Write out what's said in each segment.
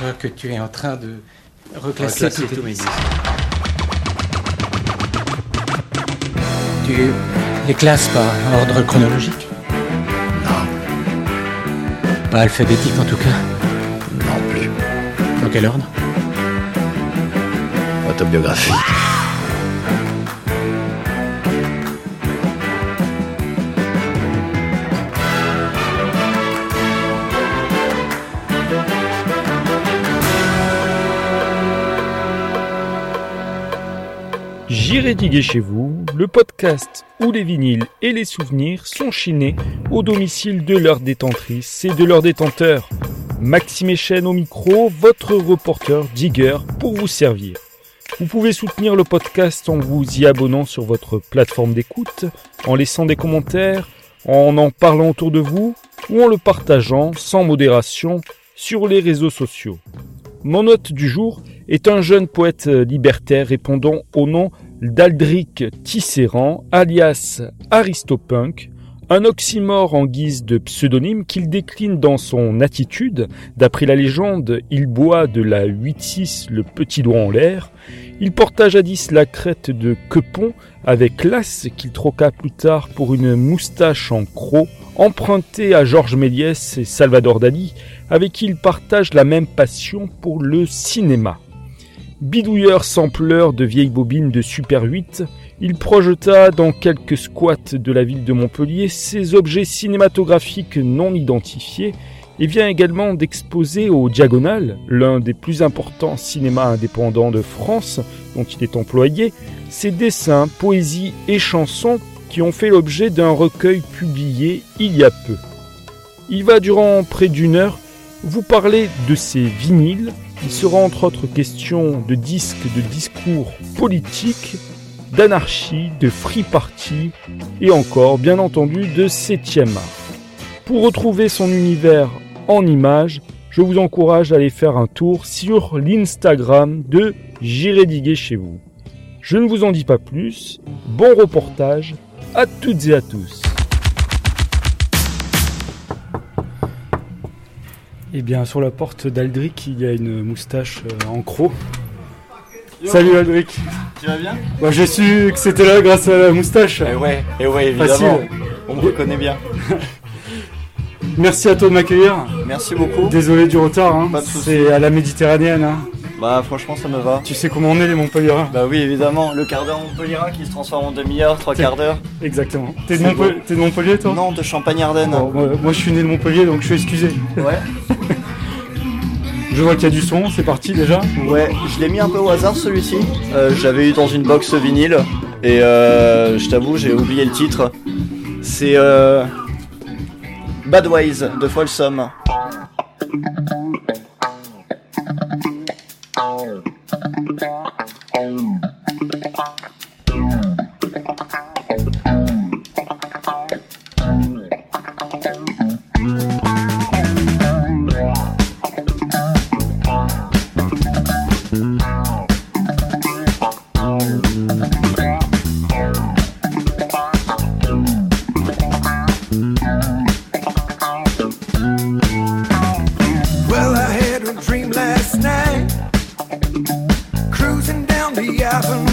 crois que tu es en train de reclasser, Reclasser tous mes disques. Tu les classes par ordre chronologique Non, Pas alphabétique en tout cas. non plus. Dans quel ordre? Autobiographie. J'irai diguer chez vous, le podcast où les vinyles et les souvenirs sont chinés au domicile de leurs détentrices et de leurs détenteurs. Maxime Echen au micro, votre reporter Digger pour vous servir. Vous pouvez soutenir le podcast en vous y abonnant sur votre plateforme d'écoute, en laissant des commentaires, en en parlant autour de vous ou en le partageant sans modération sur les réseaux sociaux. Mon hôte du jour est un jeune poète libertaire répondant au nom d'Aldric Tisserand, alias Aristopunk, un oxymore en guise de pseudonyme qu'il décline dans son attitude. D'après la légende, il boit de la 8-6 le petit doigt en l'air. Il porta jadis la crête de Quepon avec l'as qu'il troqua plus tard pour une moustache en croc empruntée à Georges Méliès et Salvador Dali, avec qui il partage la même passion pour le cinéma. Bidouilleur sampleur de vieilles bobines de Super 8, il projeta dans quelques squats de la ville de Montpellier ses objets cinématographiques non identifiés et vient également d'exposer au Diagonal, l'un des plus importants cinémas indépendants de France dont il est employé, ses dessins, poésies et chansons qui ont fait l'objet d'un recueil publié il y a peu. Il va durant près d'une heure vous parler de ses vinyles, il sera entre autres question de disques de discours politiques, d'anarchie, de free party et encore, bien entendu, de 7e art. Pour retrouver son univers en images, je vous encourage à aller faire un tour sur l'Instagram de J'irai diguer chez vous. Je ne vous en dis pas plus, bon reportage à toutes et à tous. Eh bien, sur la porte d'Aldric, il y a une moustache euh, en croc. Salut Aldric. Tu vas bien? Bah, j'ai su que c'était là grâce à la moustache. Eh ouais, eh ouais, évidemment. Facile. On me reconnaît bien. Merci à toi de m'accueillir. Merci beaucoup. Désolé du retard, hein. C'est à la méditerranéenne. hein. Bah franchement ça me va. Tu sais comment on est les Montpelliérains Bah oui évidemment, le quart d'heure Montpellierin qui se transforme en demi-heure, trois quarts d'heure. Exactement. T'es de, Montpe- Montpellier toi? Non, de Champagne-Ardenne. Bon, moi, moi, je suis né de Montpellier donc je suis excusé. Ouais. Je vois qu'il y a du son, c'est parti déjà? Ouais, je l'ai mis un peu au hasard celui-ci. Euh, J'avais eu dans une box vinyle et euh, je t'avoue j'ai oublié le titre. C'est euh, Bad Ways de Folsom. Oh. Happen.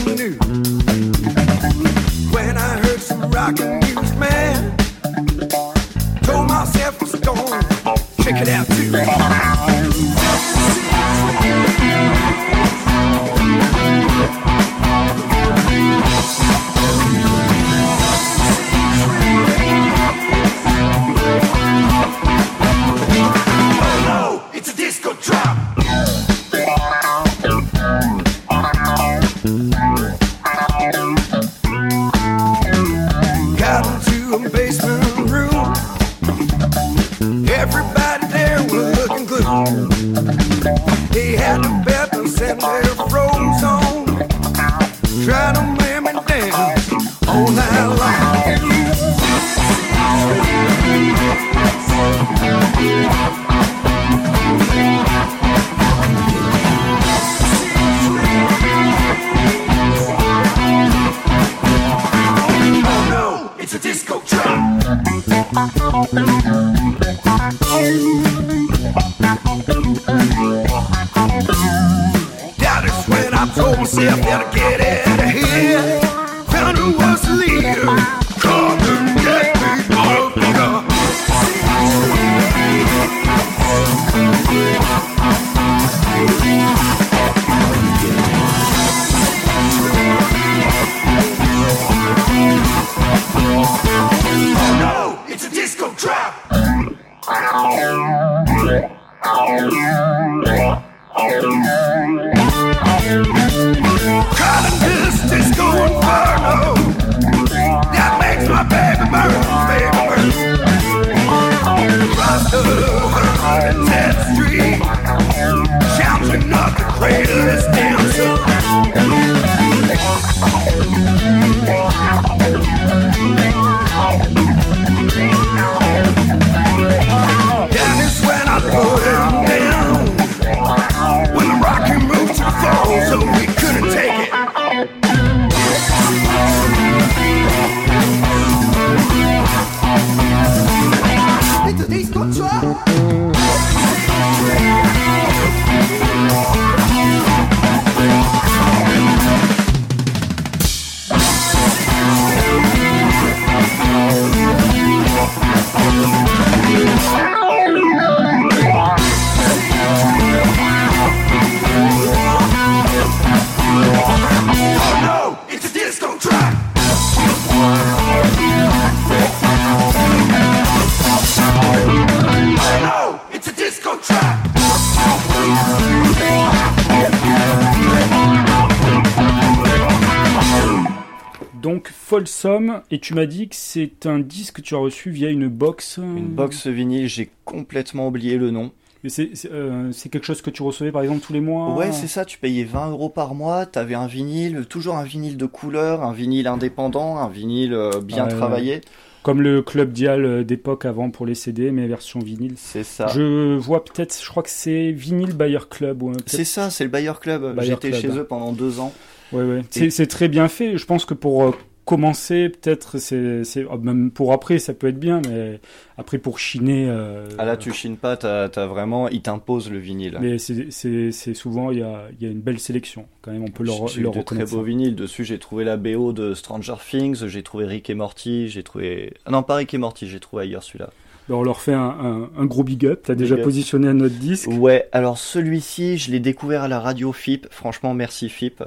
stood over on street, shouting up the cradle is down. Disco Et tu m'as dit que c'est un disque que tu as reçu via une box. euh, Une box vinyle, j'ai complètement oublié le nom. Mais c'est c'est, euh, c'est quelque chose que tu recevais par exemple tous les mois Ouais, c'est ça, tu payais 20 euros par mois, t'avais un vinyle, toujours un vinyle de couleur, un vinyle indépendant, un vinyle euh, bien ouais. travaillé. Comme le Club Dial euh, d'époque avant pour les CD, mais version vinyle. C'est ça. Je vois peut-être, je crois que c'est Vinyl Bayer Club. Ouais. C'est ça, c'est le Bayer Club. J'étais chez eux pendant deux ans. Ouais, ouais. C'est c'est très bien fait. Je pense que pour euh, commencer, peut-être, c'est, c'est ah, même pour après, ça peut être bien, mais après pour chiner. euh, Ah là, tu chines pas, t'as t'as vraiment, ils t'imposent le vinyle. Mais c'est, c'est, c'est souvent, il y a, y a une belle sélection quand même. On peut leur, J'ai de très beaux vinyles. Dessus, j'ai trouvé la BO de Stranger Things, j'ai trouvé Rick et Morty, j'ai trouvé. Ah non, pas Rick et Morty, j'ai trouvé ailleurs celui-là. Ben, on leur fait un, un, un gros big up. T'as déjà up. positionné un autre disque. Ouais, alors celui-ci, je l'ai découvert à la radio FIP. Franchement, merci FIP.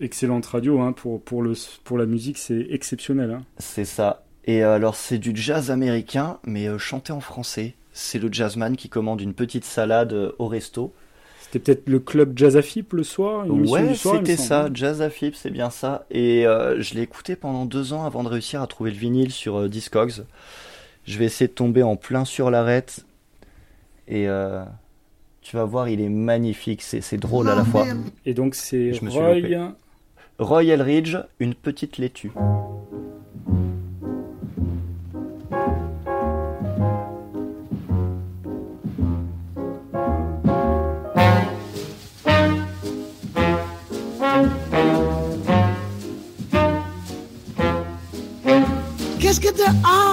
Excellente radio hein, pour, pour, le, pour la musique, c'est exceptionnel. Hein. C'est ça. Et euh, alors, c'est du jazz américain, mais euh, chanté en français. C'est le jazzman qui commande une petite salade euh, au resto. C'était peut-être le club Jazz Afip le soir, une Ouais, c'était ça, Jazz à FIP, c'est bien ça. Et euh, je l'ai écouté pendant deux ans avant de réussir à trouver le vinyle sur euh, Discogs. Je vais essayer de tomber en plein sur l'arête. Et euh, tu vas voir, il est magnifique, c'est c'est drôle à la fois. Et donc c'est Roy. loupé. Royal Ridge, une petite laitue. Qu'est-ce que de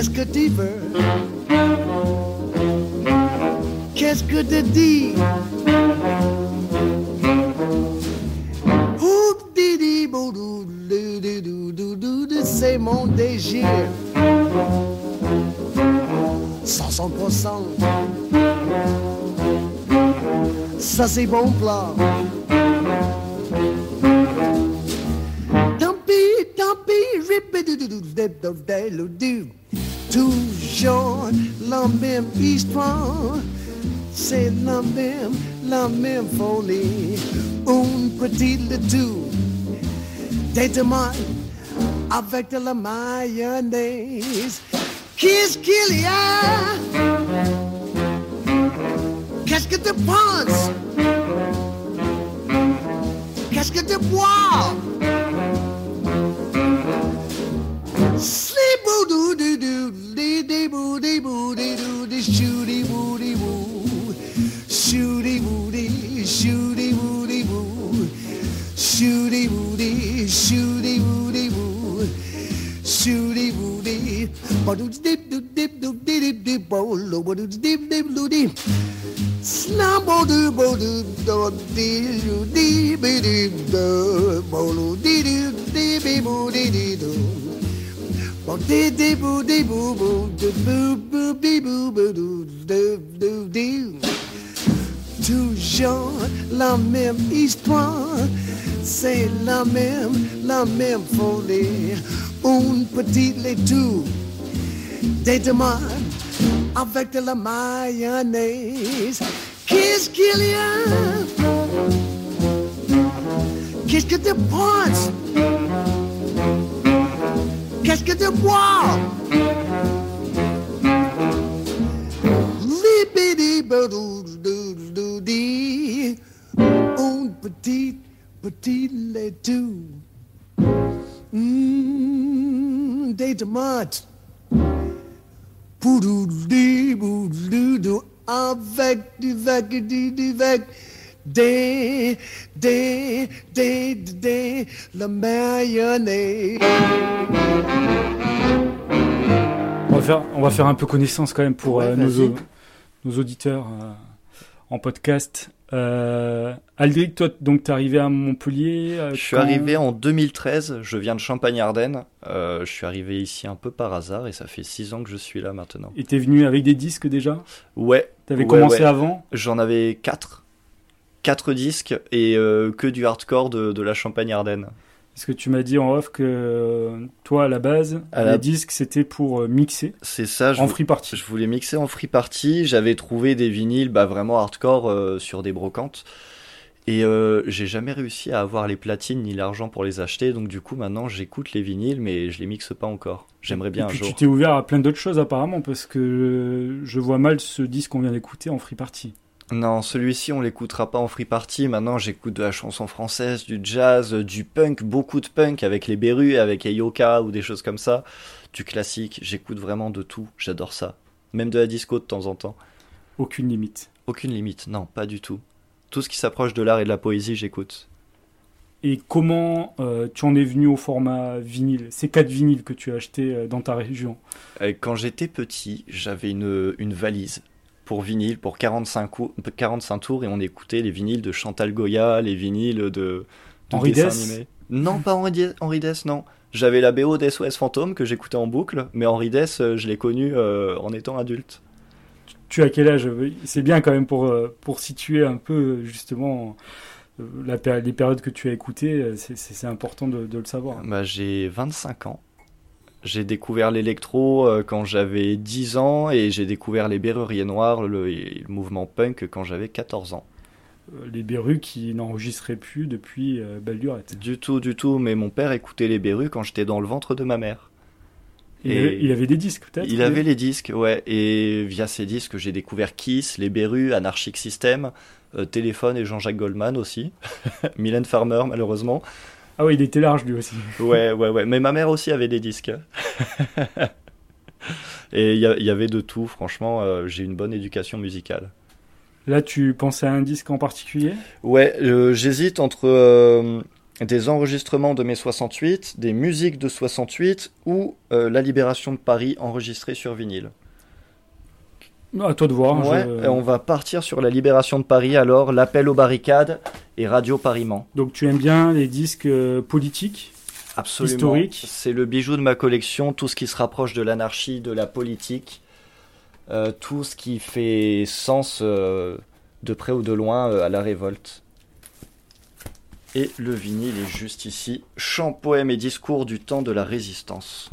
Qu'est-ce que tu veux Qu'est-ce que de D Ouh, didi, boudou, dou, dou, dou, dou, dou, dou, C'est mon désir 100% Ça c'est bon plat Tant pis, tant pis. Toujours la même histoire, c'est la même, la même folie. Un petit le tout, des tomates avec de la mayonnaise. Qu'est-ce y a? Qu'est-ce que tu penses? Qu'est-ce que tu bois? Tomates avec de la mayonnaise. Faire, un peu connaissance quand même pour Ouais, euh, nos, vas-y. au- nos auditeurs euh, en podcast. Euh, Aldric, toi, donc t'es arrivé à Montpellier. euh, Je suis quand- arrivé en 2013, je viens de Champagne-Ardenne. Euh, je suis arrivé ici un peu par hasard et ça fait 6 ans que je suis là maintenant. Et t'es venu avec des disques déjà? Ouais, T'avais Ouais, commencé ouais. avant? J'en avais 4. 4 disques et euh, que du hardcore de, de la Champagne-Ardenne. Parce que tu m'as dit en off que euh, toi, à la base, À les la- disques, c'était pour euh, mixer C'est ça, je, en free party. je voulais mixer en free party. J'avais trouvé des vinyles bah, vraiment hardcore euh, sur des brocantes. Et euh, j'ai jamais réussi à avoir les platines ni l'argent pour les acheter. Donc du coup, maintenant, j'écoute les vinyles, mais je les mixe pas encore. J'aimerais bien Et un puis jour. tu t'es ouvert à plein d'autres choses apparemment, parce que je vois mal ce disque qu'on vient d'écouter en free party. Non, celui-ci, on l'écoutera pas en free party. Maintenant, j'écoute de la chanson française, du jazz, du punk, beaucoup de punk avec les Berus, avec Ayoka ou des choses comme ça. Du classique, j'écoute vraiment de tout. J'adore ça. Même de la disco de temps en temps. Aucune limite. Aucune limite, non, pas du tout. Tout ce qui s'approche de l'art et de la poésie, j'écoute. Et comment euh, tu en es venu au format vinyle? Ces quatre vinyles que tu as achetés euh, dans ta région? Euh, Quand j'étais petit, j'avais une, une valise pour vinyle, pour 45, cou- 45 tours, et on écoutait les vinyles de Chantal Goya, les vinyles de, de Henri Dess. Non, pas Henri, Henri Dess, non. J'avais la BO d'SOS Fantôme que j'écoutais en boucle, mais Henri Dess, euh, je l'ai connu euh, en étant adulte. Tu as quel âge? C'est bien quand même pour, euh, pour situer un peu justement la les périodes que tu as écoutées. c'est important de, de le savoir. Bah, j'ai 25 ans. J'ai découvert l'électro euh, quand j'avais 10 ans et j'ai découvert les Berruriers Noirs, le, mouvement punk quand j'avais 14 ans. Euh, Les Berus qui n'enregistraient plus depuis euh, belle lurette. Du tout, du tout, mais mon père écoutait les Berus quand j'étais dans le ventre de ma mère. Et- il avait des disques peut-être Il avait les disques, ouais, et via ces disques, j'ai découvert Kiss, les Berus, Anarchic System, euh, Téléphone et Jean-Jacques Goldman aussi. Mylène Farmer, malheureusement. Ah oui, il était large lui aussi. Ouais, ouais, ouais. Mais ma mère aussi avait des disques. et il y, avait de tout, franchement, euh, j'ai une bonne éducation musicale. Là, tu pensais à un disque en particulier? Ouais, euh, j'hésite entre euh, des enregistrements de mai 68, des musiques de 68 ou La Libération de Paris enregistrée sur vinyle. À toi de voir. Ouais, je- et on va partir sur La Libération de Paris alors, L'appel aux barricades et Radio Paris-Mans. Donc tu aimes bien les disques euh, politiques? Absolument. Historique. C'est le bijou de ma collection, tout ce qui se rapproche de l'anarchie, de la politique, euh, tout ce qui fait sens euh, de près ou de loin à la révolte. Et le vinyle est juste ici. Chant, poème et discours du temps de la résistance.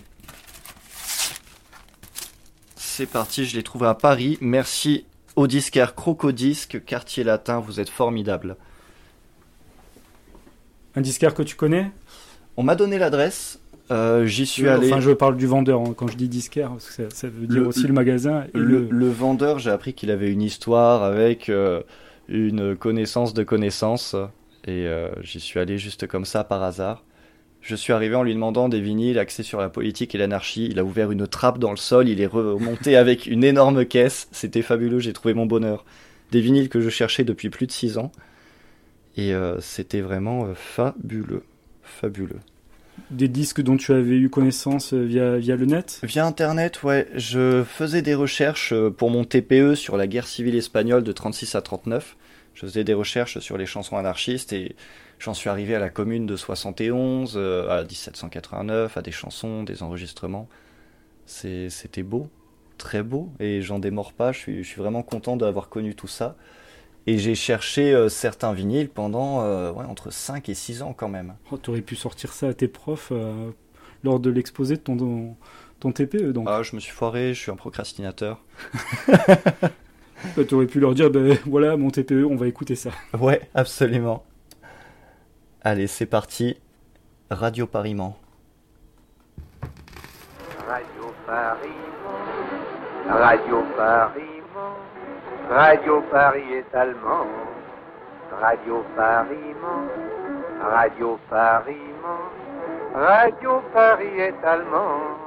C'est parti, je l'ai trouvé à Paris. Merci au disquaire Crocodisque, quartier latin, vous êtes formidable. Un disquaire que tu connais? On m'a donné l'adresse, euh, j'y suis Euh, allé. Enfin, je parle du vendeur hein, quand je dis disquaire, parce que ça, ça veut dire Le- aussi le magasin. Et Le, le... le vendeur, j'ai appris qu'il avait une histoire avec euh, une connaissance de connaissances. Et euh, j'y suis allé juste comme ça, par hasard. Je suis arrivé en lui demandant des vinyles axés sur la politique et l'anarchie. Il a ouvert une trappe dans le sol, il est remonté avec une énorme caisse. C'était fabuleux, j'ai trouvé mon bonheur. Des vinyles que je cherchais depuis plus de six ans. Et euh, c'était vraiment euh, fabuleux. Fabuleux. des disques dont tu avais eu connaissance euh, via, via le net? Via Internet, ouais, je faisais des recherches pour mon TPE sur la guerre civile espagnole de 36 à 39. Je faisais des recherches sur les chansons anarchistes et j'en suis arrivé à la commune de 71, euh, à 1789, à des chansons, des enregistrements. C'était beau, très beau, et j'en démords pas, je suis, je suis vraiment content d'avoir connu tout ça. Et j'ai cherché euh, certains vinyles pendant euh, ouais, entre 5 et 6 ans quand même. oh, Tu aurais pu sortir ça à tes profs euh, lors de l'exposé de ton, ton, ton TPE. Donc, Ah, je me suis foiré, je suis un procrastinateur. tu aurais pu leur dire ben, voilà, mon TPE, on va écouter ça. Ouais, absolument. Allez, c'est parti. Radio Paris-Mans. Radio Paris, Radio Paris, Radio Paris est allemand. Radio Paris, Radio Paris, Radio Paris est allemand.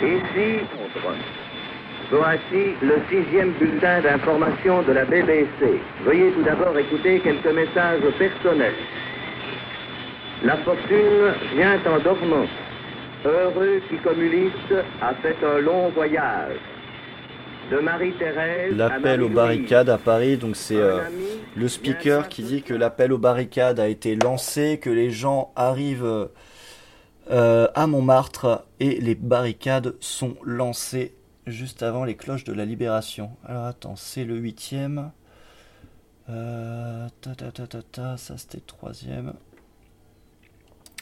Ici, voici le sixième bulletin d'information de la BBC. Veuillez tout d'abord écouter quelques messages personnels. La fortune vient en dormant. Heureux qui communiste a fait un long voyage. De Marie-Thérèse. L'appel aux barricades à Paris, donc c'est euh, le speaker qui dit que l'appel aux barricades a été lancé, que les gens arrivent euh, à Montmartre et les barricades sont lancées juste avant les cloches de la libération. Alors attends, c'est le huitième. Euh, ta ta ta ta ta, ça c'était le troisième.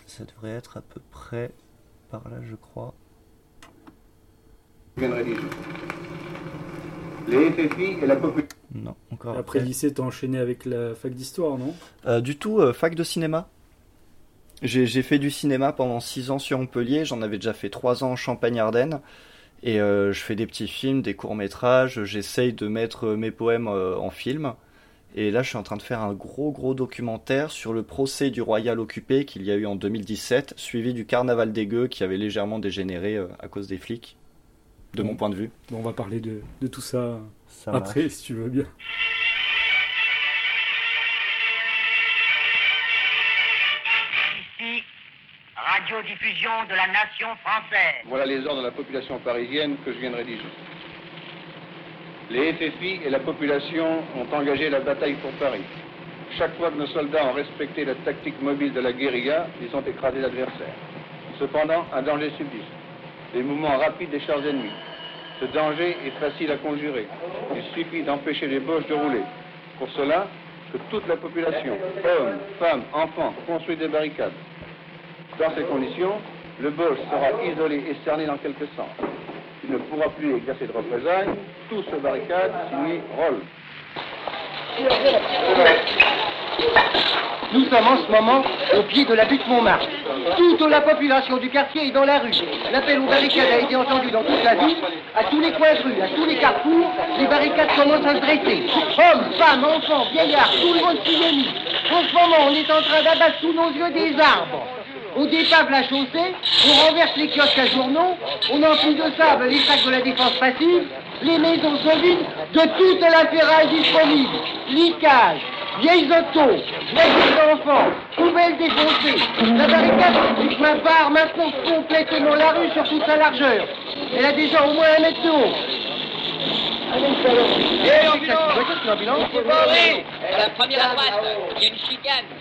Ça devrait être à peu près par là, je crois. Les FFI et la population. Non, encore. Après le lycée, t'as enchaîné avec la fac d'histoire, non? Euh, du tout, euh, fac de cinéma. J'ai j'ai fait du cinéma pendant 6 ans sur Montpellier, j'en avais déjà fait 3 ans en Champagne-Ardenne. Et euh, je fais des petits films, des courts-métrages, j'essaye de mettre euh, mes poèmes euh, en film. Et là, je suis en train de faire un gros gros documentaire sur le procès du Royal occupé qu'il y a eu en 2017, suivi du carnaval des gueux qui avait légèrement dégénéré euh, à cause des flics, de mon point de vue. Bon, On va parler de, de tout ça Ça après, si tu veux bien. De la nation française. Voilà les ordres de la population parisienne que je viens de rédiger. Les FFI et la population ont engagé la bataille pour Paris. Chaque fois que nos soldats ont respecté la tactique mobile de la guérilla, ils ont écrasé l'adversaire. Cependant, un danger subsiste. Les mouvements rapides des chars ennemis. Ce danger est facile à conjurer. Il suffit d'empêcher les Boches de rouler. Pour cela, que toute la population, hommes, femmes, enfants, construit des barricades. Dans ces conditions, le Boche sera isolé et cerné dans quelque sens. Il ne pourra plus exercer de représailles. Tous se barricade, signé Roll. Nous sommes en ce moment au pied de la butte Montmartre. Toute la population du quartier est dans la rue. L'appel aux barricades a été entendu dans toute la ville. À tous les coins de rue, à tous les carrefours, les barricades commencent à se dresser. Hommes, femmes, enfants, vieillards, tout le monde s'y est. En ce moment, on est en train d'abattre sous nos yeux des arbres. On dépave la chaussée, on renverse les kiosques à journaux, on enfouit de sable les sacs de la défense passive, les maisons sont vides de toute la ferraille disponible. Liquage, vieilles autos, voitures d'enfants, poubelles défoncées. La barricade ma part maintenant complètement la rue sur toute sa largeur. Elle a déjà au moins un mètre de haut. Hé, l'ambulance La première à droite, il y a une chicane.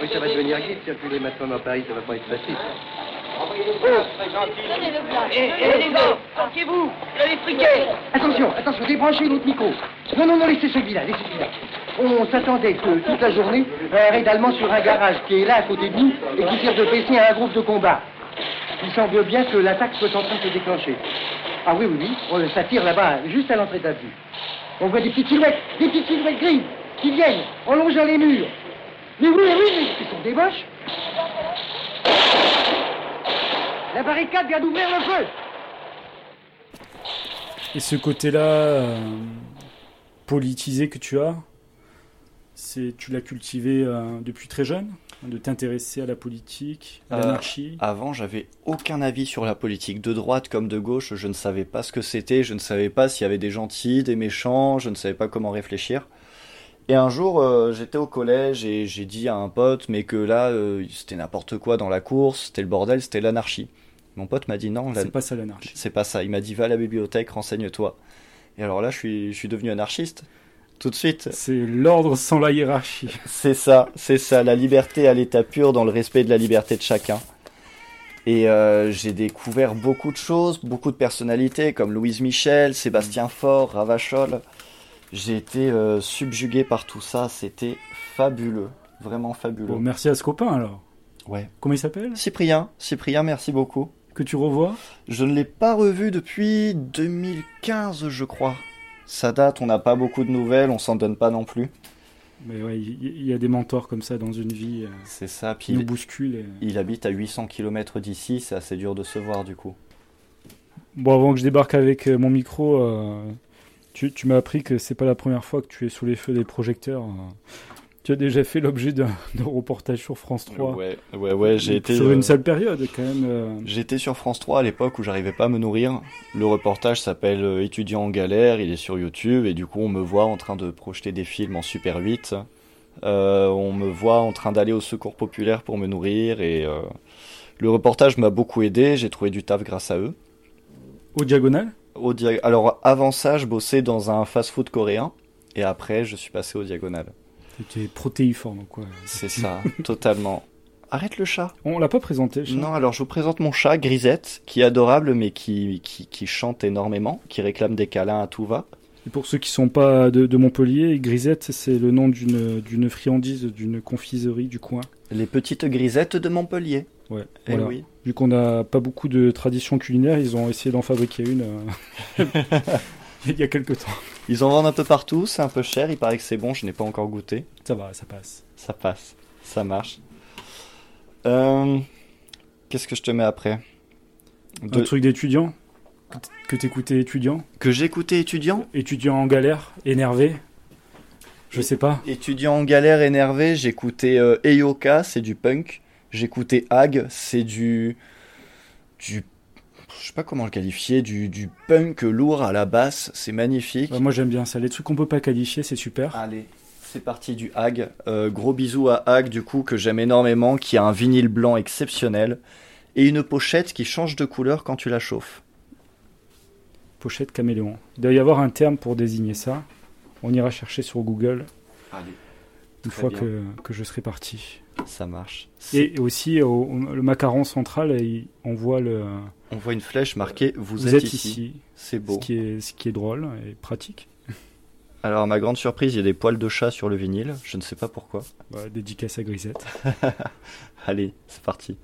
Oui, ça va devenir vite, circuler maintenant dans Paris, ça va pas être facile. Sortez-vous Il y a des friquets Attention, attention, débranchez l'autre micro. Non, non, non, laissez celui-là, laissez celui-là. On s'attendait que toute la journée, un raid allemand sur un garage qui est là à côté de nous et qui sert de PC à un groupe de combat. Il semble bien que l'attaque soit en train de se déclencher. Ah oui, oui, oui, oh, ça tire là-bas, juste à l'entrée de la vue. On voit des petites silhouettes, des petites silhouettes grises qui viennent en longeant les murs. Mais oui, oui, oui, ce sont des boches. La barricade vient d'ouvrir le feu. Et ce côté-là euh, politisé que tu as, c'est tu l'as cultivé euh, depuis très jeune? De t'intéresser à la politique, à Euh, l'anarchie Avant, j'avais aucun avis sur la politique, de droite comme de gauche. Je ne savais pas ce que c'était, je ne savais pas s'il y avait des gentils, des méchants, je ne savais pas comment réfléchir. Et un jour, euh, j'étais au collège et j'ai dit à un pote, mais que là, euh, c'était n'importe quoi dans la course, c'était le bordel, c'était l'anarchie. Mon pote m'a dit non, la- C'est pas ça l'anarchie. c'est pas ça. Il m'a dit va à la bibliothèque, renseigne-toi. Et alors là, je suis, je suis devenu anarchiste. Tout de suite. C'est l'ordre sans la hiérarchie. C'est ça, c'est ça, la liberté à l'état pur dans le respect de la liberté de chacun. Et euh, j'ai découvert beaucoup de choses, beaucoup de personnalités comme Louise Michel, Sébastien Faure, Ravachol. J'ai été euh, subjugué par tout ça, c'était fabuleux, vraiment fabuleux. Bon, merci à ce copain alors. Ouais. Comment il s'appelle? Cyprien, Cyprien, merci beaucoup. Que tu revois? Je ne l'ai pas revu depuis 2015, je crois. Ça date, on n'a pas beaucoup de nouvelles, on s'en donne pas non plus. Mais ouais, il il y, a des mentors comme ça dans une vie euh, C'est ça, puis nous il, bousculent. et- il habite à 800 km d'ici, c'est assez dur de se voir du coup. Bon, avant que je débarque avec euh, mon micro, euh, tu, tu m'as appris que c'est pas la première fois que tu es sous les feux des projecteurs. euh. Tu as déjà fait l'objet d'un reportage sur France 3. Ouais, ouais, ouais, j'ai été. Sur euh, une seule période, quand même. euh. J'étais sur France 3 à l'époque où j'arrivais pas à me nourrir. Le reportage s'appelle euh, Étudiant en galère, il est sur YouTube et du coup on me voit en train de projeter des films en Super 8. Euh, on me voit en train d'aller au secours populaire pour me nourrir et euh, le reportage m'a beaucoup aidé, j'ai trouvé du taf grâce à eux. Au diagonal? Au dia- Alors avant ça, je bossais dans un fast-food coréen et après je suis passé au diagonal. Tu es protéiforme, quoi. C'est ça, totalement. Arrête le chat. On l'a pas présenté, le chat Non, alors je vous présente mon chat, Grisette, qui est adorable, mais qui, qui, qui chante énormément, qui réclame des câlins à tout va. Et pour ceux qui sont pas de, de Montpellier, Grisette, c'est le nom d'une d'une friandise, d'une confiserie du coin. Les petites grisettes de Montpellier. Ouais, Eh voilà. oui. Vu qu'on n'a pas beaucoup de traditions culinaires, ils ont essayé d'en fabriquer une euh, il y a quelques temps. Ils en vendent un peu partout, c'est un peu cher, il paraît que c'est bon, je n'ai pas encore goûté. Ça va, ça passe. Ça passe, ça marche. Euh, Qu'est-ce que je te mets après De- Un truc d'étudiant que t'écoutais étudiant Que j'écoutais étudiant Étudiant en galère, énervé Je sais pas. Étudiant en galère énervé, j'écoutais euh, Eyoka, c'est du punk. J'écoutais Hag, c'est du. du. Je sais pas comment le qualifier, du, du punk lourd à la basse, c'est magnifique. Ouais, moi j'aime bien ça. Les trucs qu'on peut pas qualifier, c'est super. Allez, c'est parti du Hag. Euh, gros bisous à Hag, du coup, que j'aime énormément, qui a un vinyle blanc exceptionnel et une pochette qui change de couleur quand tu la chauffes. Pochette caméléon. Il doit y avoir un terme pour désigner ça. On ira chercher sur Google Allez, une fois que je serai parti. Ça marche. Et aussi, au, le macaron central, il- on voit le. On voit une flèche marquée Vous, Vous êtes, êtes ici. ici. C'est Ce beau. qui, est, ce qui est drôle et pratique. Alors, à ma grande surprise, il y a des poils de chat sur le vinyle. Je ne sais pas pourquoi. Voilà, dédicace à Grisette. Allez, c'est parti.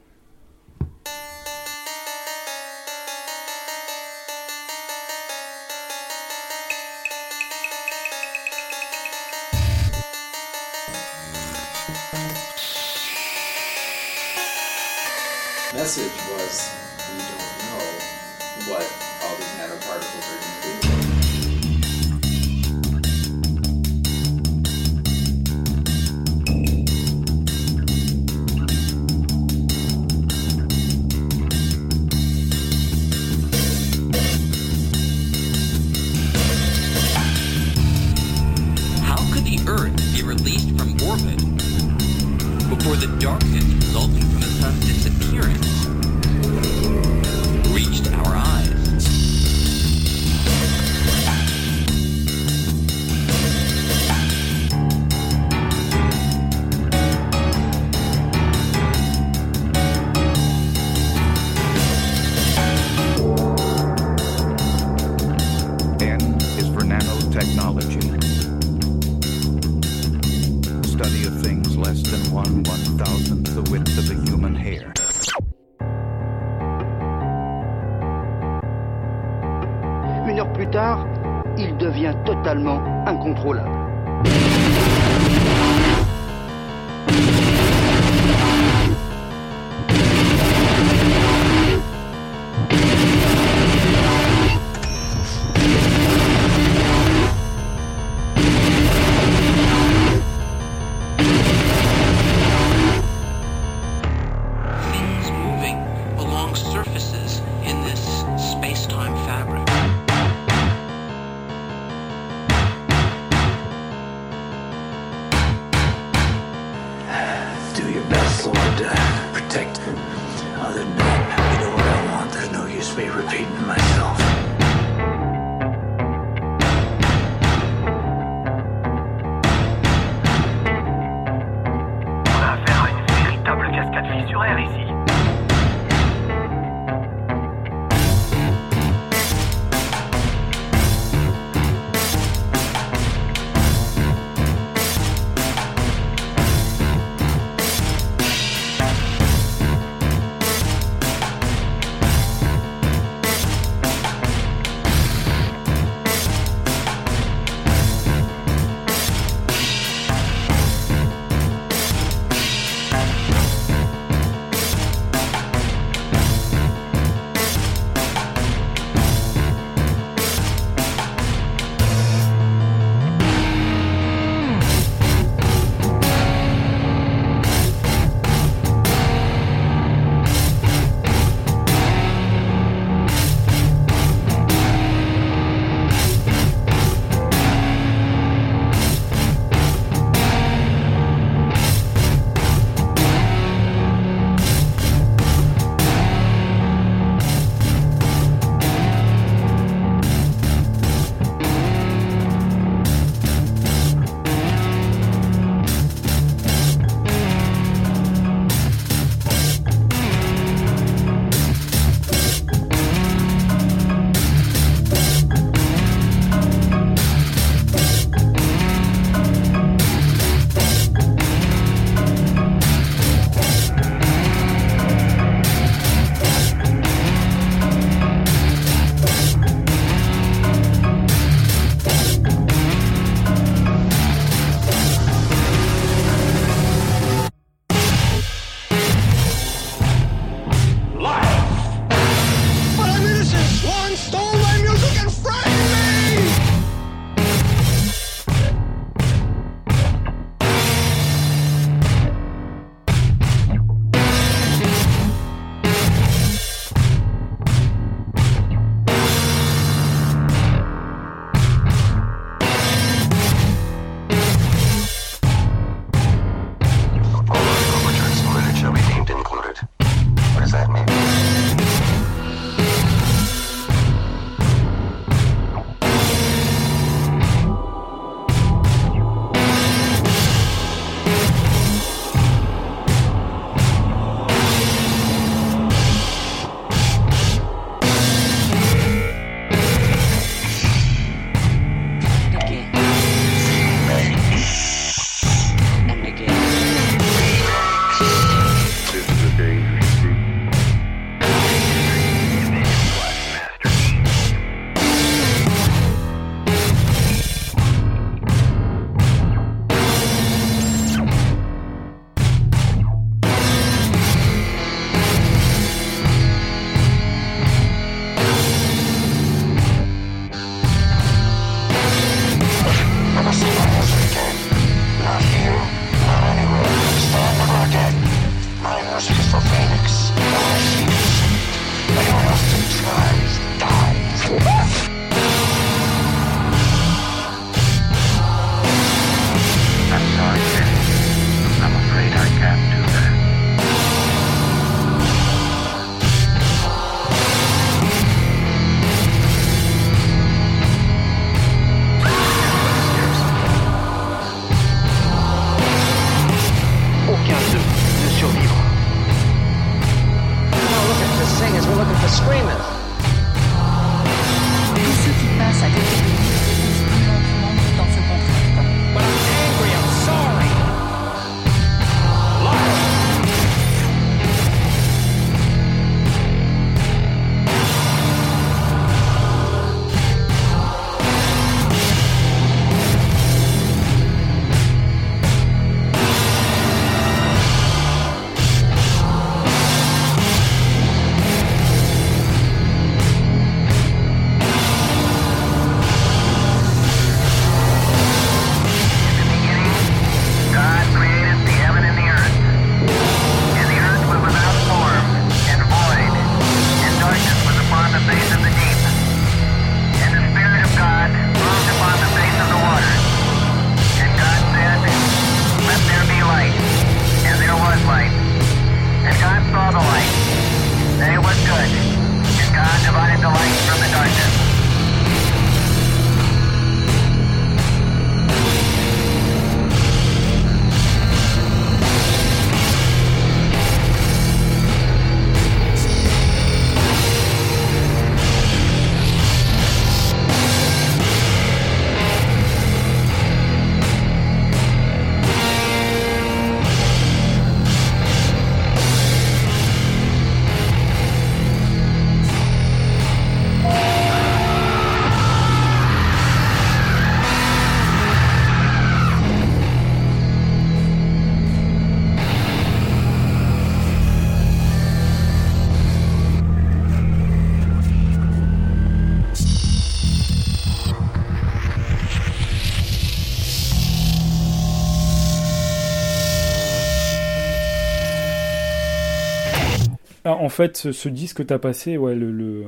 Ah, en fait, ce, ce disque que t'as passé, ouais, le, le,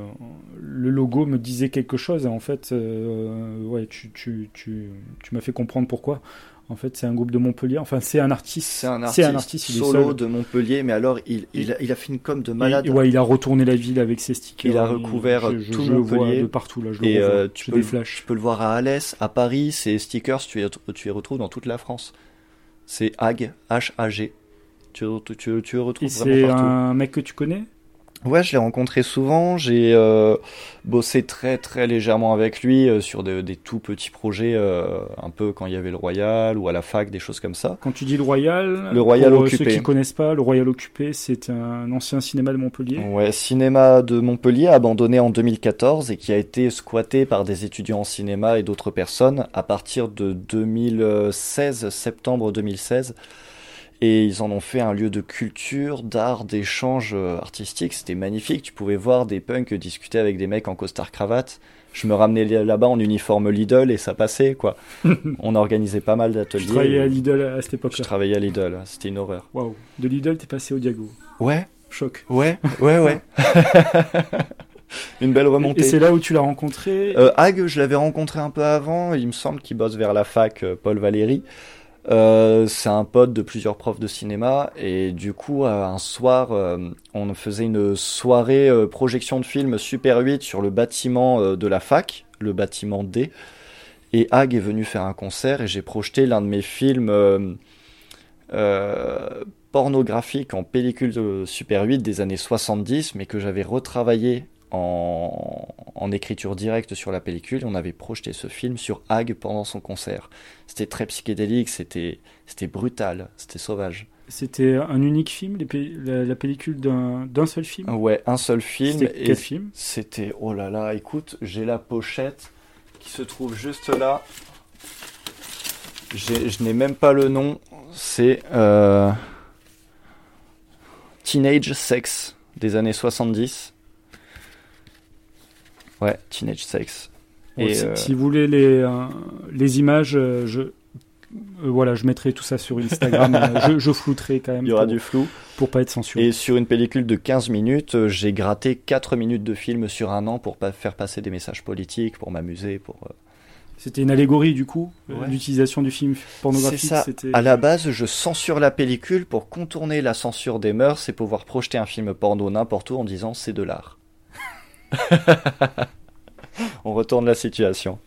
le logo me disait quelque chose. Et en fait, euh, ouais, tu, tu, tu, tu m'as fait comprendre pourquoi. En fait, c'est un groupe de Montpellier. Enfin, c'est un artiste. C'est un artiste, il est solo seul. de Montpellier, mais alors il, il, a, il a fait une com de malade. ouais, il a retourné la ville avec ses stickers. Il a recouvert Je- je- tout je le vois Montpellier. de partout là. Je le et euh, tu, J'ai peux des le, flashs. tu peux le voir à Alès, à Paris. Ces stickers, tu, les- tu les retrouves dans toute la France. C'est HAG, H-A-G. Tu, tu, tu, tu les retrouves Et c'est vraiment partout. un mec que tu connais? Ouais, je l'ai rencontré souvent. J'ai euh, bossé très très légèrement avec lui euh, sur de- des tout petits projets, euh, un peu quand il y avait le Royal ou à la fac, des choses comme ça. Quand tu dis le Royal, Le Royal pour occupé. ceux qui connaissent pas, le Royal Occupé, c'est un ancien cinéma de Montpellier. Ouais, cinéma de Montpellier, abandonné en 2014 et qui a été squatté par des étudiants en cinéma et d'autres personnes à partir de 2016, septembre 2016. Et ils en ont fait un lieu de culture, d'art, d'échange euh, artistique. C'était magnifique. Tu pouvais voir des punks discuter avec des mecs en costard cravate. Je me ramenais là-bas en uniforme Lidl et ça passait, quoi. On organisait pas mal d'ateliers. Tu travaillais à Lidl à cette Je époque-là. travaillais à Lidl. C'était une horreur. Waouh. De Lidl, t'es passé au Diago. Ouais. Choc. Ouais, ouais, ouais. Une belle remontée. Et c'est là où tu l'as rencontré? Euh, Hag, je l'avais rencontré un peu avant. Il me semble qu'il bosse vers la fac, euh, Paul Valéry. Euh, c'est un pote de plusieurs profs de cinéma. Et du coup, euh, un soir, euh, on faisait une soirée projection de film Super 8 sur le bâtiment de la fac, le bâtiment D. Et Hag est venu faire un concert et j'ai projeté l'un de mes films pornographiques en pellicule de Super 8 des années 70, mais que j'avais retravaillé en, en écriture directe sur la pellicule. On avait projeté ce film sur Hag pendant son concert. C'était très psychédélique, c'était c'était brutal, c'était sauvage. C'était un unique film, les la, la pellicule d'un d'un seul film? Ouais, un seul film. C'était quel film? C'était, oh là là, écoute, j'ai la pochette qui se trouve juste là. Je n'ai même pas le nom. C'est euh, Teenage Sex des années 70. Ouais, Teenage Sex. Et, si, euh, si vous voulez les, euh, les images, euh, je, voilà, je mettrai tout ça sur Instagram. Je, je flouterai quand même. Il y aura pour- du flou. Pour pas être censuré. Et sur une pellicule de 15 minutes, j'ai gratté 4 minutes de film sur un an pour pas faire passer des messages politiques, pour m'amuser, pour... C'était une allégorie du coup, Ouais. l'utilisation du film pornographique. C'est ça. À la base, je censure la pellicule pour contourner la censure des mœurs et pouvoir projeter un film porno n'importe où en disant c'est de l'art. On retourne la situation.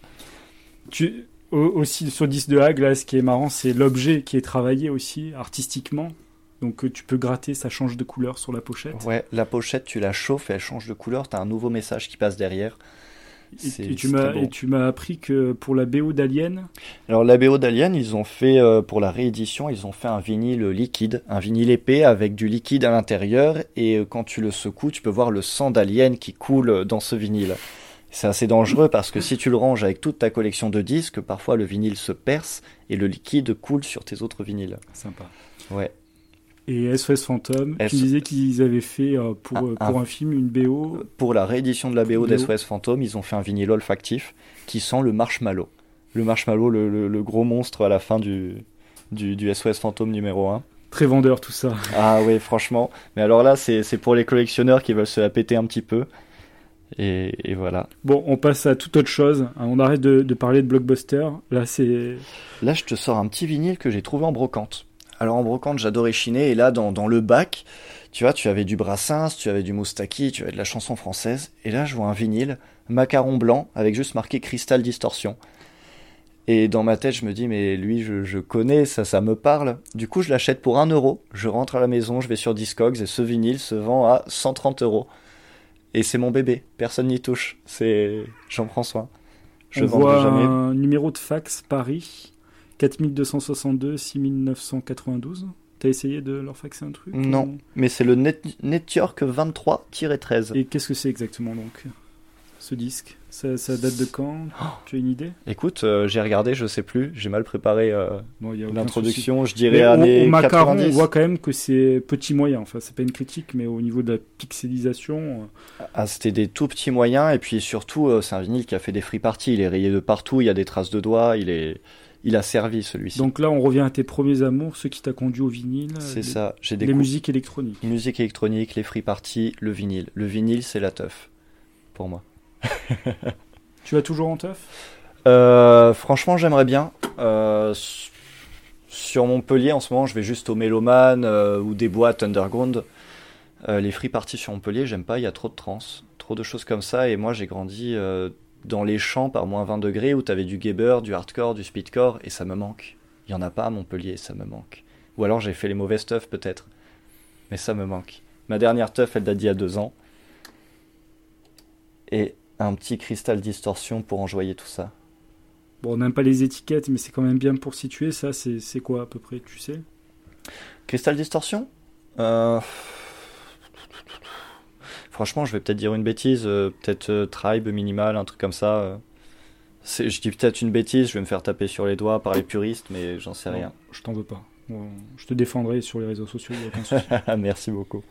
Tu, au- aussi sur le disque de Hague, là, ce qui est marrant, c'est l'objet qui est travaillé aussi artistiquement. Donc euh, tu peux gratter, ça change de couleur sur la pochette. Ouais, la pochette, tu la chauffes et elle change de couleur, t'as un nouveau message qui passe derrière. Tu m'as et tu m'as appris que pour la BO d'Alien, Alors la BO d'Alien, ils ont fait euh, pour la réédition, ils ont fait un vinyle liquide, un vinyle épais avec du liquide à l'intérieur et euh, quand tu le secoues, tu peux voir le sang d'Alien qui coule dans ce vinyle. C'est assez dangereux parce que si tu le ranges avec toute ta collection de disques, parfois le vinyle se perce et le liquide coule sur tes autres vinyles. Sympa. Ouais. Et SOS Phantom, S- tu disais qu'ils avaient fait euh, pour, Un- euh, pour un- un film une BO. Pour la réédition de la BO BO. d'SOS Phantom, ils ont fait un vinyle olfactif qui sent le marshmallow. Le marshmallow, le, le- le gros monstre à la fin du, du, du SOS Phantom numéro 1. Très vendeur tout ça. Ah oui, franchement. Mais alors là, c'est pour les collectionneurs qui veulent se la péter un petit peu. Et, et voilà. Bon, on passe à toute autre chose. hein, On arrête de, de parler de blockbuster. Là, c'est Là, je te sors un petit vinyle que j'ai trouvé en brocante. Alors en brocante, j'adorais chiner. Et là, dans, dans le bac, tu vois, tu avais du Brassens, tu avais du Moustaki, tu avais de la chanson française. Et là, je vois un vinyle, macaron blanc, avec juste marqué Crystal Distortion. Et dans ma tête, je me dis, mais lui, je, je connais, ça, ça me parle. Du coup, je l'achète pour 1 euro. Je rentre à la maison, je vais sur Discogs et ce vinyle se vend à 130 euros. Et c'est mon bébé, personne n'y touche. C'est, j'en prends soin. Je on voit jamais. un numéro de fax Paris 4262 6992. T'as essayé de leur faxer un truc Non, ou- mais c'est le Net, Network 23-13. Et qu'est-ce que c'est exactement donc ce disque? Ça, ça date de quand? Tu as une idée? Écoute, euh, j'ai regardé, je sais plus, j'ai mal préparé euh, Bon, l'introduction, je dirais Mais au- années au, macaron, 90. on voit quand même que c'est petit moyen. Enfin, c'est pas une critique, mais au niveau de la pixelisation, euh, Ah, c'était des tout petits moyens, et puis surtout, euh, c'est un vinyle qui a fait des free parties, il est rayé de partout, il y a des traces de doigts, il est, il a servi celui-ci. Donc là, on revient à tes premiers amours, ce qui t'a conduit au vinyle. C'est les- ça. J'ai Les décou- musiques électroniques. Musique électronique, les free parties, le vinyle. Le vinyle, c'est la teuf pour moi. Tu vas toujours en teuf? Euh, franchement, j'aimerais bien. Euh, sur Montpellier, en ce moment, je vais juste au Méloman euh, ou des boîtes underground. Les free parties sur Montpellier, j'aime pas. Il y a trop de trans, trop de choses comme ça. Et moi, j'ai grandi dans les champs par moins 20 degrés où t'avais du gabber, du hardcore, du speedcore, et ça me manque. Il y en a pas à Montpellier, ça me manque. Ou alors j'ai fait les mauvaises teufs peut-être, mais ça me manque. Ma dernière teuf, elle date d'il y a deux ans. Et un petit cristal distorsion pour enjoyer tout ça. Bon, on n'aime pas les étiquettes, mais c'est quand même bien pour situer. Ça, c'est quoi à peu près, tu sais? Crystal Distortion Euh, Franchement, je vais peut-être dire une bêtise, euh, peut-être euh, Tribe minimal, un truc comme ça. euh. Je dis peut-être une bêtise, je vais me faire taper sur les doigts par les puristes, mais j'en sais rien. Je t'en veux pas. Je te défendrai sur les réseaux sociaux, il y a aucun souci. Merci beaucoup.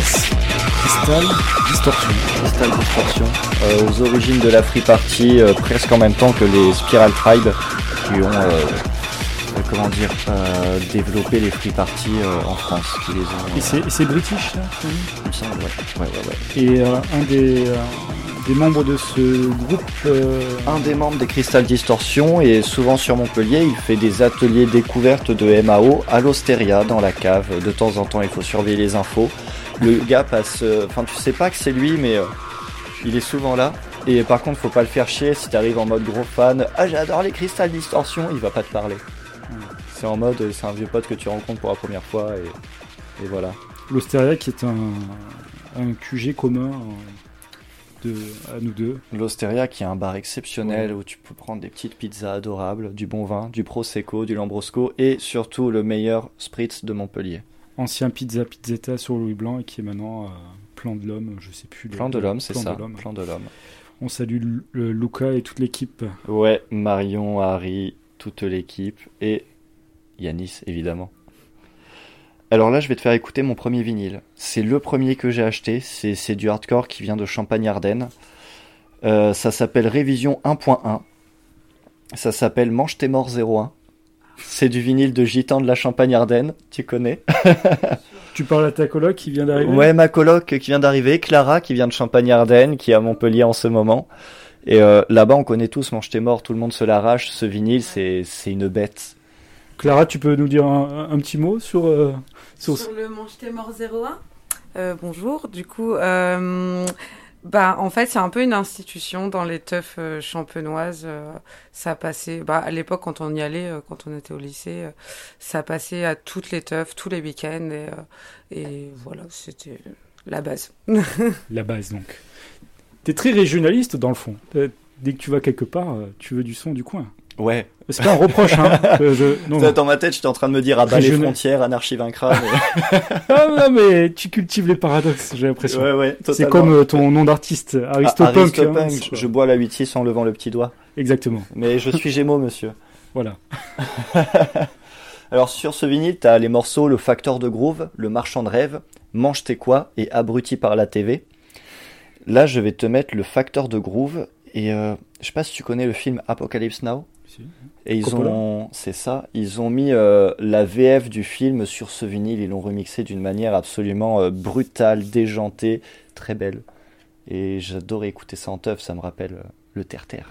Crystal Distortion. Crystal Distortion, euh, aux origines de la Free Party, euh, presque en même temps que les Spiral Tribe, qui ont, euh, comment dire, développé les Free Party en France. Qui les ont, Et c'est et british, là il me semble, ouais. ouais, ouais, ouais. Et un des, des membres de ce groupe. euh, Un des membres des Crystal Distortion est souvent sur Montpellier. Il fait des ateliers découvertes de MAO à l'Osteria dans la cave. De temps en temps, il faut surveiller les infos. Le gars passe. euh, Enfin, tu sais pas que c'est lui, mais euh, il est souvent là. Et par contre, faut pas le faire chier si t'arrives en mode gros fan. Ah, j'adore les Crystal Distortion. Il va pas te parler. C'est en mode, c'est un vieux pote que tu rencontres pour la première fois et, et voilà. L'Osteria qui est un, un QG commun euh, de, à nous deux. L'Osteria qui est un bar exceptionnel où tu peux prendre des petites pizzas adorables, du bon vin, du Prosecco, du Lambrosco et surtout le meilleur spritz de Montpellier. Ancien pizza pizzetta sur Louis Blanc et qui est maintenant euh, Plan de l'Homme, je sais plus. Plan de l'homme, c'est Plan ça. de l'Homme. Plan de l'homme. On salue Lu- le Luca et toute l'équipe. Ouais, Marion, Harry, toute l'équipe et Yanis évidemment. Alors là, je vais te faire écouter mon premier vinyle. C'est le premier que j'ai acheté. C'est c'est du hardcore qui vient de Champagne-Ardenne. Euh, ça s'appelle Révision 1.1. Ça s'appelle Mange tes morts 01. C'est du vinyle de Gitan de la Champagne-Ardenne. Tu connais Tu parles à ta coloc qui vient d'arriver Ouais, ma coloc qui vient d'arriver, Clara qui vient de Champagne-Ardenne, qui est à Montpellier en ce moment. Et euh, là-bas, on connaît tous Mange tes morts, tout le monde se l'arrache. Ce vinyle, c'est c'est une bête. Clara, tu peux nous dire un, un petit mot sur, euh, sur... Sur le Mange tes morts 01 Euh, Bonjour, du coup, euh, bah, en fait, c'est un peu une institution dans les teufs euh, champenoises. euh, ça passait, bah, à l'époque, quand on y allait, euh, quand on était au lycée, euh, ça passait à toutes les teufs, tous les week-ends. Et, et voilà, c'était la base. La base, donc. T'es très régionaliste, dans le fond. Dès que tu vas quelque part, tu veux du son du coin. Ouais. C'est pas un reproche, hein. je- non, Ça, non. Dans ma tête, j'étais en train de me dire à bas les frontières, anarchie vaincra. mais- Ah non, mais tu cultives les paradoxes, j'ai l'impression. Ouais, ouais, C'est comme euh, ton nom d'artiste, Ah, Aristopunk. Aristopunk, hein, je, je bois la 8 en levant le petit doigt. Exactement. Mais je suis Gémeaux, monsieur. Voilà. Alors sur ce vinyle, t'as les morceaux Le Facteur de Groove, Le Marchand de Rêve, Mange tes quoi et Abruti par la TV. Là, je vais te mettre Le Facteur de Groove et euh, je sais pas si tu connais le film Apocalypse Now. Et ils Coppola. ont, c'est ça, ils ont mis euh, la VF du film sur ce vinyle, ils l'ont remixé d'une manière absolument euh, brutale, déjantée, très belle. Et j'adorais écouter ça en teuf, ça me rappelle euh, le terre-terre.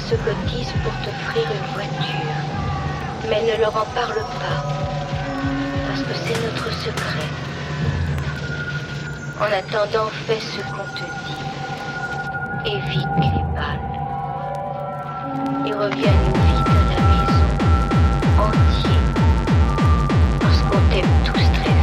Se cotisent pour t'offrir une voiture. Mais ne leur en parle pas, parce que c'est notre secret. En attendant, fais ce qu'on te dit. Évite les balles. Et reviens vite à la maison, entier. Parce qu'on t'aime tous très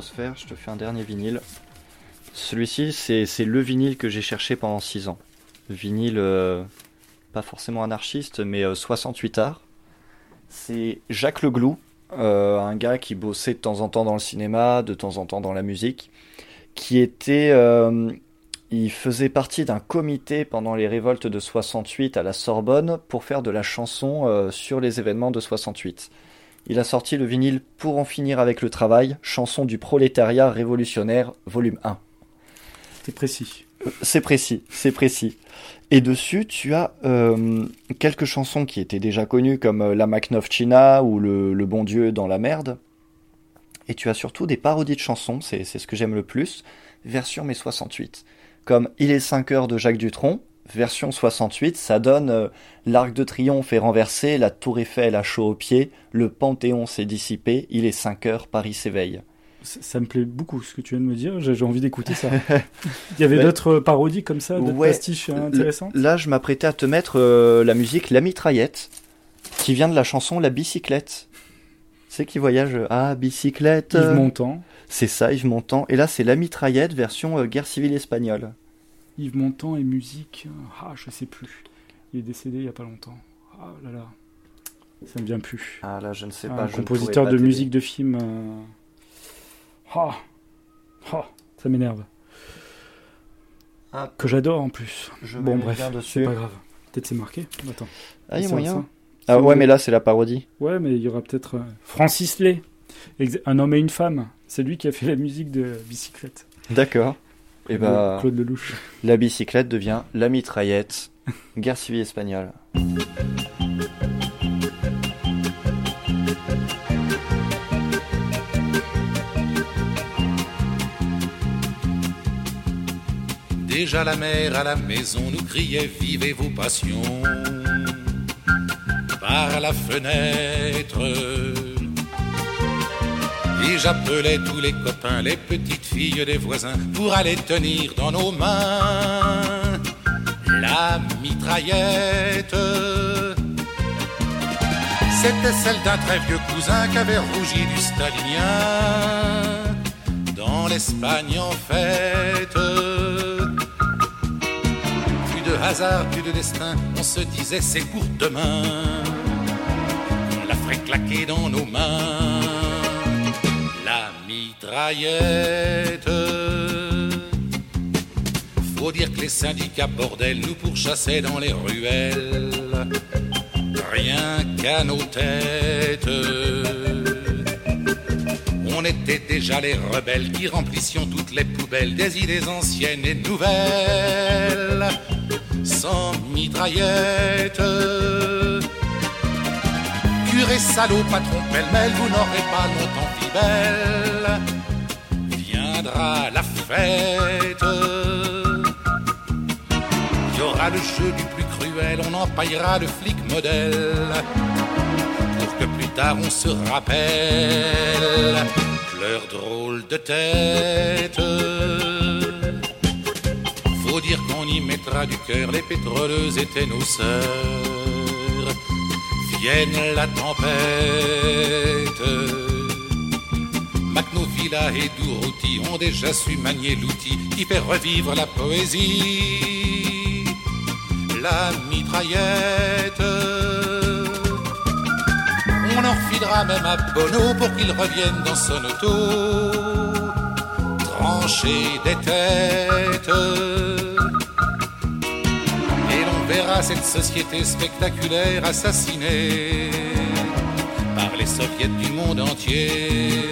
je te fais un dernier vinyle. Celui-ci, c'est le vinyle que j'ai cherché pendant 6 ans. Vinyle, euh, pas forcément anarchiste, mais euh, 68 arts. C'est Jacques Leglou, euh, un gars qui bossait de temps en temps dans le cinéma, de temps en temps dans la musique, qui était... euh, il faisait partie d'un comité pendant les révoltes de 68 à la Sorbonne pour faire de la chanson euh, sur les événements de 68. Il a sorti le vinyle Pour en finir avec le travail, chanson du prolétariat révolutionnaire, volume 1. C'est précis. C'est précis, c'est précis. Et dessus, tu as euh, quelques chansons qui étaient déjà connues, comme euh, La Maknovchina ou le, le Bon Dieu dans la merde. Et tu as surtout des parodies de chansons, c'est c'est ce que j'aime le plus, version mai 68. Comme Il est 5 heures de Jacques Dutronc, version 68, ça donne euh, L'Arc de Triomphe est renversé, la Tour Eiffel a chaud aux pieds, le Panthéon s'est dissipé, il est 5 heures, Paris s'éveille. Ça, ça me plaît beaucoup ce que tu viens de me dire. J'ai envie d'écouter ça. Il y avait Ouais. d'autres parodies comme ça, d'autres Ouais, pastiches euh, intéressants. Là, je m'apprêtais à te mettre euh, la musique La Mitraillette, qui vient de la chanson La Bicyclette. C'est qui voyage? À bicyclette. Yves Montand. C'est ça, Yves Montand. Et là, c'est La Mitraillette version euh, guerre civile espagnole. Yves Montand et musique. Ah, je sais plus. Il est décédé il y a pas longtemps. Ah là là. Ça me vient plus. Ah là, je ne sais Un pas. je ne compositeur pas de t'aider. musique de film. euh, Ah. Ah, ça m'énerve. Ah, Que j'adore en plus. je bon, bref, c'est pas grave. Peut-être c'est marqué. Attends. Ah, il y a moyen. Ah ouais, mais là, c'est la parodie. Ouais, mais il y aura peut-être euh, Francis Lay, un homme et une femme. C'est lui qui a fait la musique de Bicyclette. D'accord. Et bah, Claude Lelouch. la bicyclette devient La Mitraillette, guerre civile espagnole. Déjà la mère à la maison nous criait vivez vos passions par la fenêtre. Et j'appelais tous les copains, les petites filles des voisins pour aller tenir dans nos mains la mitraillette. C'était celle d'un très vieux cousin qui avait rougi du stalinien dans l'Espagne en fête. Plus de hasard, plus de destin, on se disait c'est pour demain. On la ferait claquer dans nos mains. Mitraillette. Faut dire que les syndicats bordel nous pourchassaient dans les ruelles. Rien qu'à nos têtes. On était déjà les rebelles qui remplissions toutes les poubelles des idées anciennes et nouvelles. Sans mitraillette. Curé salaud, patron pêle-mêle, vous n'aurez pas longtemps vie belle. Viendra la fête. Il y aura le jeu du plus cruel, on empaillera le flic modèle. Pour que plus tard on se rappelle leur drôle de tête. Faut dire qu'on y mettra du cœur, les pétroleuses étaient nos sœurs. Vienne la tempête. Macnovilla et Dourouti ont déjà su manier l'outil qui fait revivre la poésie. La mitraillette. On en refilera même à Bono pour qu'il revienne dans son auto. Trancher des têtes. Verra cette société spectaculaire assassinée par les soviets du monde entier.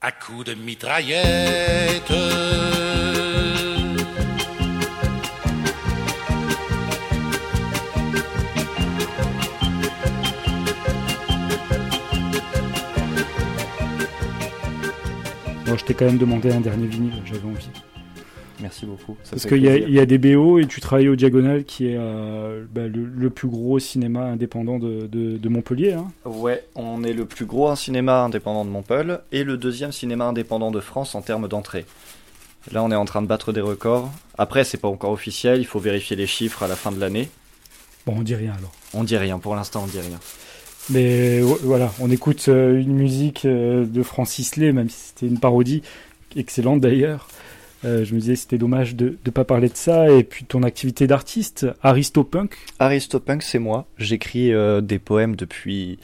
À coups de mitraillette. Bon, je t'ai quand même demandé un dernier vinyle, j'avais envie. Merci beaucoup. ça Parce qu'il y, y a des BO et tu travailles au Diagonal qui est euh, bah, le, le plus gros cinéma indépendant de, de- de Montpellier. hein. Ouais, on est le plus gros cinéma indépendant de Montpellier et le deuxième cinéma indépendant de France en termes d'entrée. Là, on est en train de battre des records. Après, c'est pas encore officiel, il faut vérifier les chiffres à la fin de l'année. Bon, on dit rien alors. On dit rien, pour l'instant, on dit rien. Mais vo- voilà, on écoute euh, une musique euh, de Francis Lay, même si c'était une parodie, excellente d'ailleurs. Euh, je me disais c'était dommage de ne pas parler de ça. Et puis ton activité d'artiste, Aristopunk. Aristopunk, c'est moi. J'écris euh, des poèmes depuis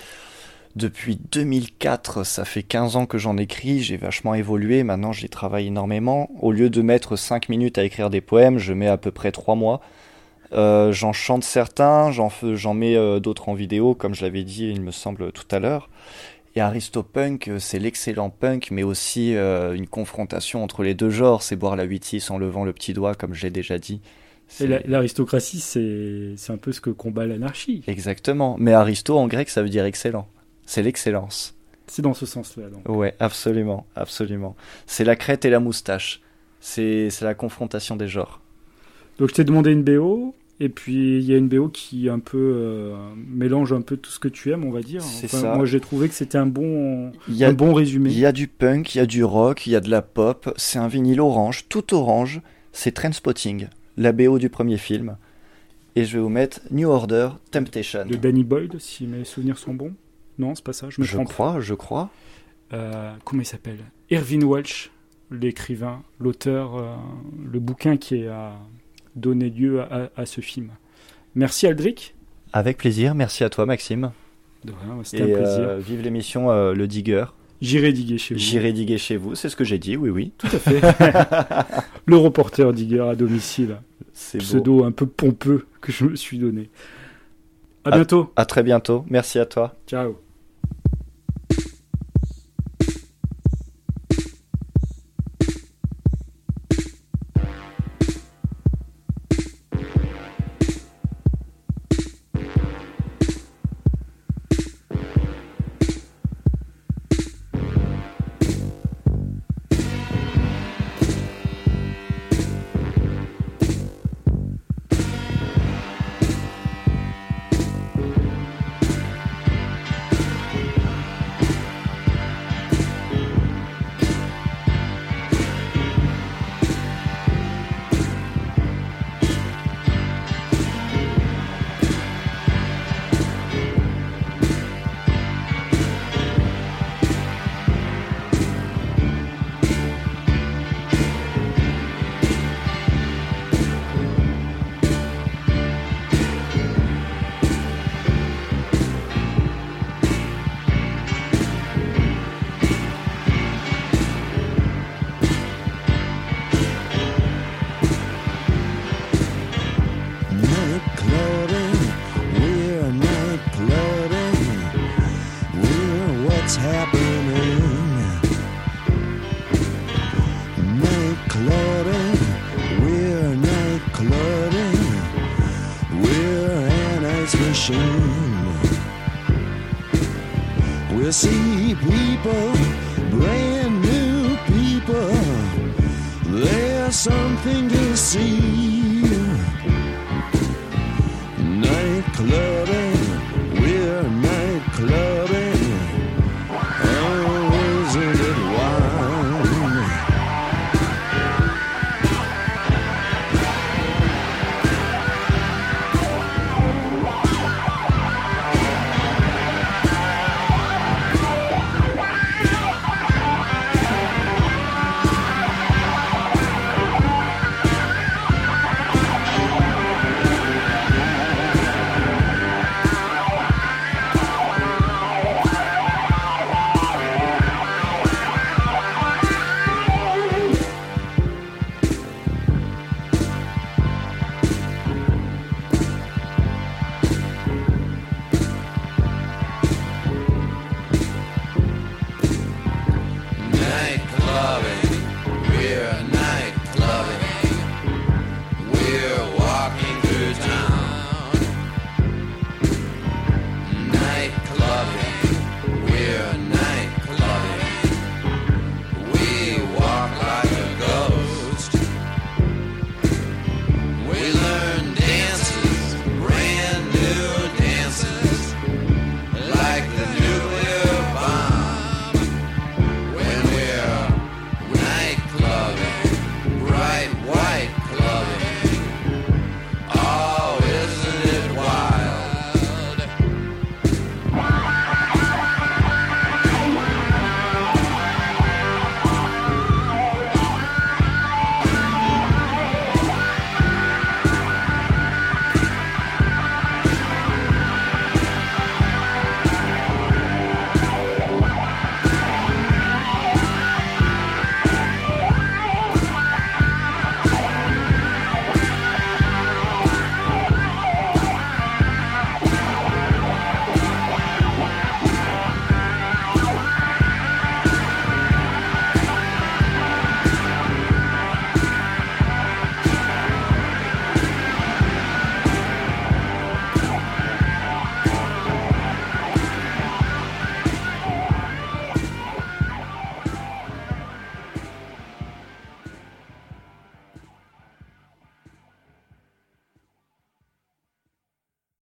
depuis 2004. Ça fait 15 ans que j'en écris. J'ai vachement évolué. Maintenant, j'y travaille énormément. Au lieu de mettre 5 minutes à écrire des poèmes, je mets à peu près 3 mois. Euh, j'en chante certains, j'en j'en mets d'autres en vidéo, comme je l'avais dit, il me semble, tout à l'heure. Et Aristopunk, euh, c'est l'excellent punk, mais aussi euh, une confrontation entre les deux genres. C'est boire la 8 en levant le petit doigt, comme j'ai déjà dit. L'aristocratie, c'est c'est un peu ce que combat l'anarchie. Exactement. Mais aristo en grec, ça veut dire excellent. C'est l'excellence. C'est dans ce sens-là. donc. Ouais, absolument, absolument. C'est la crête et la moustache. C'est c'est la confrontation des genres. Donc je t'ai demandé une BO, et puis il y a une BO qui un peu euh, mélange un peu tout ce que tu aimes, on va dire. Enfin, ça. Moi j'ai trouvé que c'était un bon, Il y a- un bon résumé. Il y a du punk, il y a du rock, il y a de la pop. C'est un vinyle orange, tout orange. C'est Trainspotting, la BO du premier film. Et je vais vous mettre New Order, Temptation. De Danny Boyd, si mes souvenirs sont bons. Non, c'est pas ça, je me Je trompe. crois, je crois. Euh, comment il s'appelle? Irvin Welsh, l'écrivain, l'auteur, euh, le bouquin qui a donné lieu à, à ce film. Merci Aldric. Avec plaisir, merci à toi Maxime. De rien, c'était un plaisir. euh, vive l'émission euh, Le Digger. J'irai diguer chez vous. J'irai diguer chez vous, c'est ce que j'ai dit, oui, oui. Tout à fait. le reporter Digger à domicile. C'est Pseudo un peu pompeux que je me suis donné. À bientôt. À très bientôt, merci à toi. Ciao. We'll see